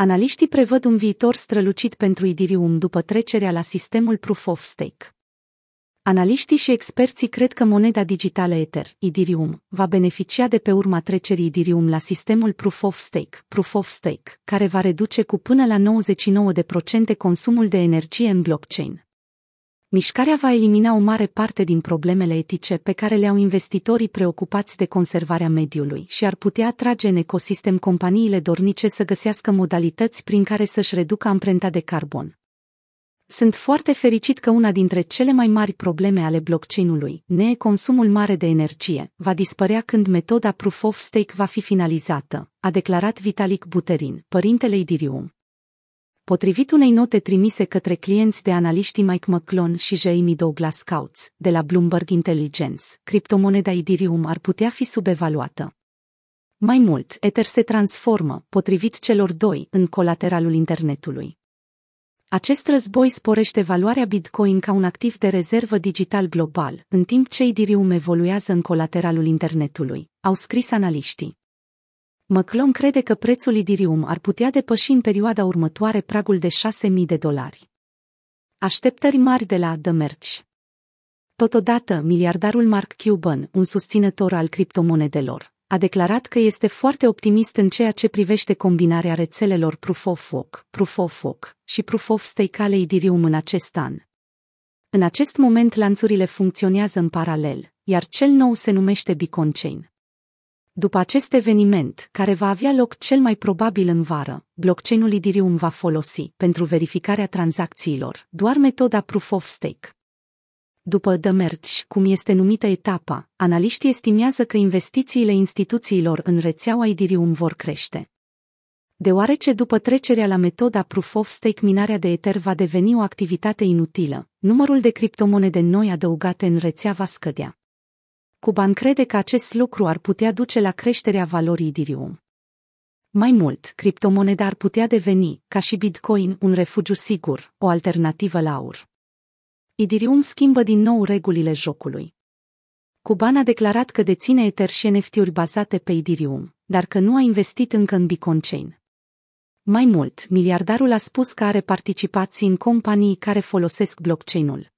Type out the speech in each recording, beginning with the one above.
Analiștii prevăd un viitor strălucit pentru Ethereum după trecerea la sistemul Proof of Stake. Analiștii și experții cred că moneda digitală Ether, Ethereum, va beneficia de pe urma trecerii Ethereum la sistemul Proof of Stake, Proof of Stake, care va reduce cu până la 99% consumul de energie în blockchain. Mișcarea va elimina o mare parte din problemele etice pe care le au investitorii preocupați de conservarea mediului și ar putea atrage în ecosistem companiile dornice să găsească modalități prin care să-și reducă amprenta de carbon. Sunt foarte fericit că una dintre cele mai mari probleme ale blockchain-ului, ne consumul mare de energie, va dispărea când metoda Proof of Stake va fi finalizată, a declarat Vitalik Buterin, părintele Ethereum. Potrivit unei note trimise către clienți de analiștii Mike McClone și Jamie Douglas Coutts, de la Bloomberg Intelligence, criptomoneda Ethereum ar putea fi subevaluată. Mai mult, Ether se transformă, potrivit celor doi, în colateralul internetului. Acest război sporește valoarea Bitcoin ca un activ de rezervă digital global, în timp ce Ethereum evoluează în colateralul internetului, au scris analiștii. McClone crede că prețul Ethereum ar putea depăși în perioada următoare pragul de 6.000 de dolari. Așteptări mari de la The Merge. Totodată, miliardarul Mark Cuban, un susținător al criptomonedelor, a declarat că este foarte optimist în ceea ce privește combinarea rețelelor Proof of Work, Proof of Work și Proof of Stake ale Ethereum în acest an. În acest moment lanțurile funcționează în paralel, iar cel nou se numește Beacon Chain. După acest eveniment, care va avea loc cel mai probabil în vară, blockchain-ul Ethereum va folosi, pentru verificarea tranzacțiilor, doar metoda Proof of Stake. După The Merge, cum este numită etapa, analiștii estimează că investițiile instituțiilor în rețeaua Ethereum vor crește. Deoarece după trecerea la metoda Proof of Stake minarea de Ether va deveni o activitate inutilă, numărul de criptomonede noi adăugate în rețea va scădea. Cuban crede că acest lucru ar putea duce la creșterea valorii Ethereum. Mai mult, criptomoneda ar putea deveni, ca și Bitcoin, un refugiu sigur, o alternativă la aur. Ethereum schimbă din nou regulile jocului. Cuban a declarat că deține Ether și NFT-uri bazate pe Ethereum, dar că nu a investit încă în Bitcoin Chain. Mai mult, miliardarul a spus că are participații în companii care folosesc blockchain-ul.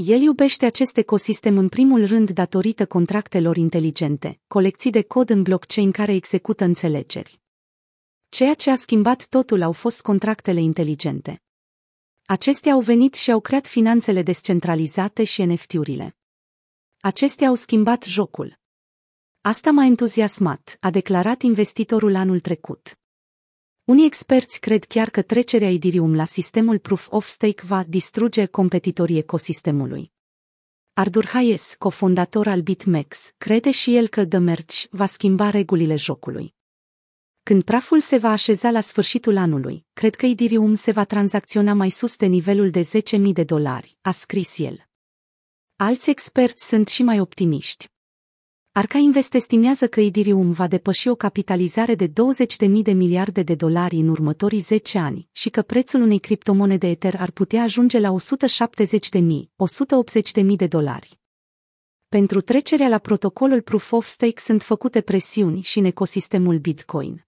El iubește acest ecosistem în primul rând datorită contractelor inteligente, colecții de cod în blockchain care execută înțelegeri. Ceea ce a schimbat totul au fost contractele inteligente. Acestea au venit și au creat finanțele descentralizate și NFT-urile. Acestea au schimbat jocul. Asta m-a entuziasmat, a declarat investitorul anul trecut. Unii experți cred chiar că trecerea Ethereum la sistemul Proof of Stake va distruge competitorii ecosistemului. Ardur Hayes, cofondator al BitMEX, crede și el că The Merge va schimba regulile jocului. Când praful se va așeza la sfârșitul anului, cred că Ethereum se va tranzacționa mai sus de nivelul de 10.000 de dolari, a scris el. Alți experți sunt și mai optimiști. Arca Invest estimează că Ethereum va depăși o capitalizare de 20.000 de miliarde de dolari în următorii 10 ani și că prețul unei criptomonede Ether ar putea ajunge la 170.000, 180.000 de dolari. Pentru trecerea la protocolul Proof of Stake sunt făcute presiuni și în ecosistemul Bitcoin.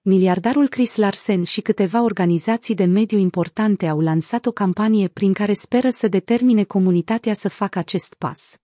Miliardarul Chris Larsen și câteva organizații de mediu importante au lansat o campanie prin care speră să determine comunitatea să facă acest pas.